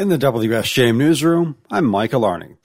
In the WSJM newsroom, I'm Michael Arning.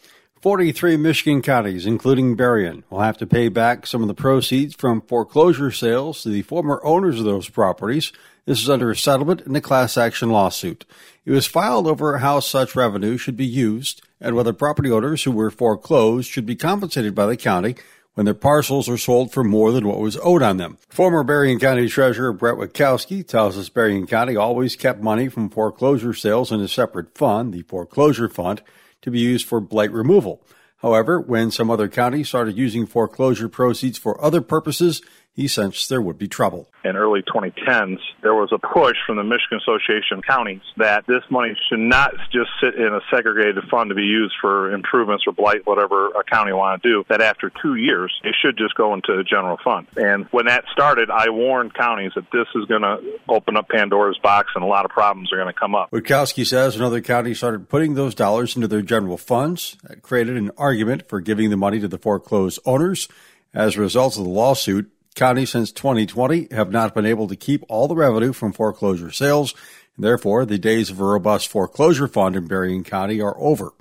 43 Michigan counties, including Berrien, will have to pay back some of the proceeds from foreclosure sales to the former owners of those properties. This is under a settlement in a class action lawsuit. It was filed over how such revenue should be used and whether property owners who were foreclosed should be compensated by the county when their parcels are sold for more than what was owed on them. Former Berrien County Treasurer Brett Witkowski tells us Berrien County always kept money from foreclosure sales in a separate fund, the foreclosure fund, to be used for blight removal. However, when some other counties started using foreclosure proceeds for other purposes, he sensed there would be trouble. In early 2010s, there was a push from the Michigan Association of Counties that this money should not just sit in a segregated fund to be used for improvements or blight, whatever a county want to do. That after two years, it should just go into a general fund. And when that started, I warned counties that this is going to open up Pandora's box and a lot of problems are going to come up. Witkowski says another county started putting those dollars into their general funds. That created an argument for giving the money to the foreclosed owners. As a result of the lawsuit, Counties since 2020 have not been able to keep all the revenue from foreclosure sales, and therefore the days of a robust foreclosure fund in Berrien County are over.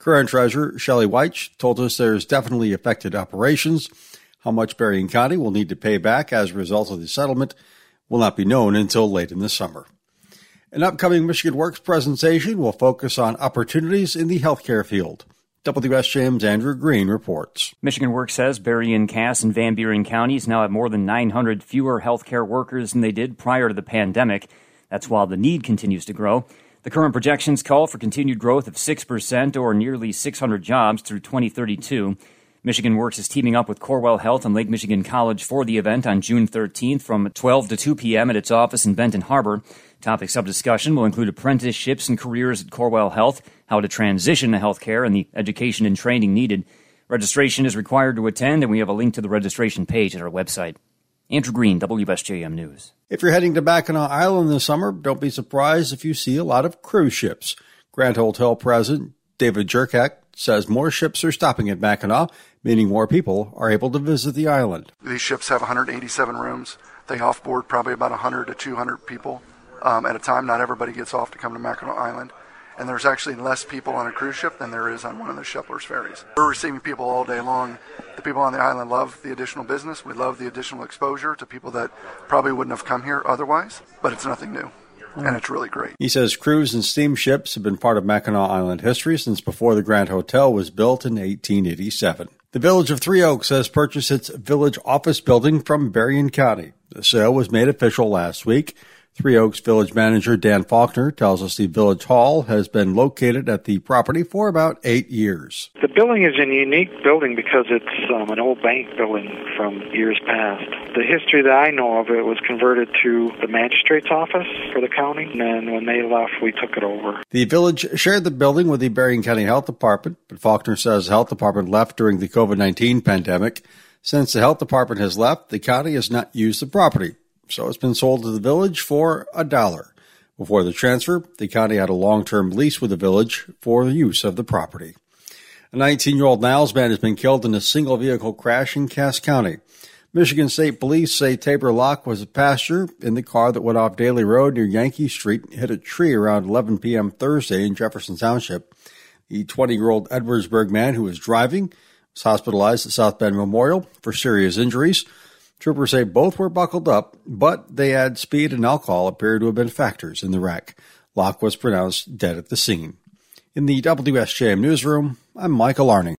Current Treasurer Shelley Weich told us there's definitely affected operations. How much Berrien County will need to pay back as a result of the settlement will not be known until late in the summer. An upcoming Michigan Works presentation will focus on opportunities in the healthcare field. WSJM's Andrew Green reports. Michigan Works says Berrien, Cass, and Van Buren counties now have more than 900 fewer healthcare workers than they did prior to the pandemic. That's while the need continues to grow. The current projections call for continued growth of 6% or nearly 600 jobs through 2032. Michigan Works is teaming up with Corewell Health and Lake Michigan College for the event on June 13th from 12 to 2 p.m. at its office in Benton Harbor. Topics of discussion will include apprenticeships and careers at Corewell Health, how to transition to healthcare, and the education and training needed. Registration is required to attend, and we have a link to the registration page at our website. Andrew Green, WSJM News. If you're heading to Mackinac Island this summer, don't be surprised if you see a lot of cruise ships. Grand Hotel President David Jerkek says more ships are stopping at Mackinac, meaning more people are able to visit the island. These ships have 187 rooms. They offboard probably about 100 to 200 people um, at a time. Not everybody gets off to come to Mackinac Island. And there's actually less people on a cruise ship than there is on one of the Sheplers ferries. We're receiving people all day long. The people on the island love the additional business. We love the additional exposure to people that probably wouldn't have come here otherwise, but it's nothing new. Mm. And it's really great. He says cruise and steamships have been part of Mackinac Island history since before the Grand Hotel was built in 1887. The village of Three Oaks has purchased its village office building from Berrien County. The sale was made official last week. Three Oaks Village manager Dan Faulkner tells us the Village Hall has been located at the property for about eight years. The building is a unique building because it's um, an old bank building from years past. The history that I know of it was converted to the magistrate's office for the county, and then when they left, we took it over. The village shared the building with the Berrien County Health Department, but Faulkner says the health department left during the COVID 19 pandemic. Since the health department has left, the county has not used the property so it's been sold to the village for a dollar. Before the transfer, the county had a long term lease with the village for the use of the property. A 19 year old Niles man has been killed in a single vehicle crash in Cass County. Michigan State Police say Tabor Locke was a passenger in the car that went off Daly Road near Yankee Street and hit a tree around 11 p.m. Thursday in Jefferson Township. The 20 year old Edwardsburg man who was driving was hospitalized at South Bend Memorial for serious injuries. Troopers say both were buckled up, but they add speed and alcohol appear to have been factors in the wreck. Locke was pronounced dead at the scene. In the WSJM newsroom, I'm Michael Arning.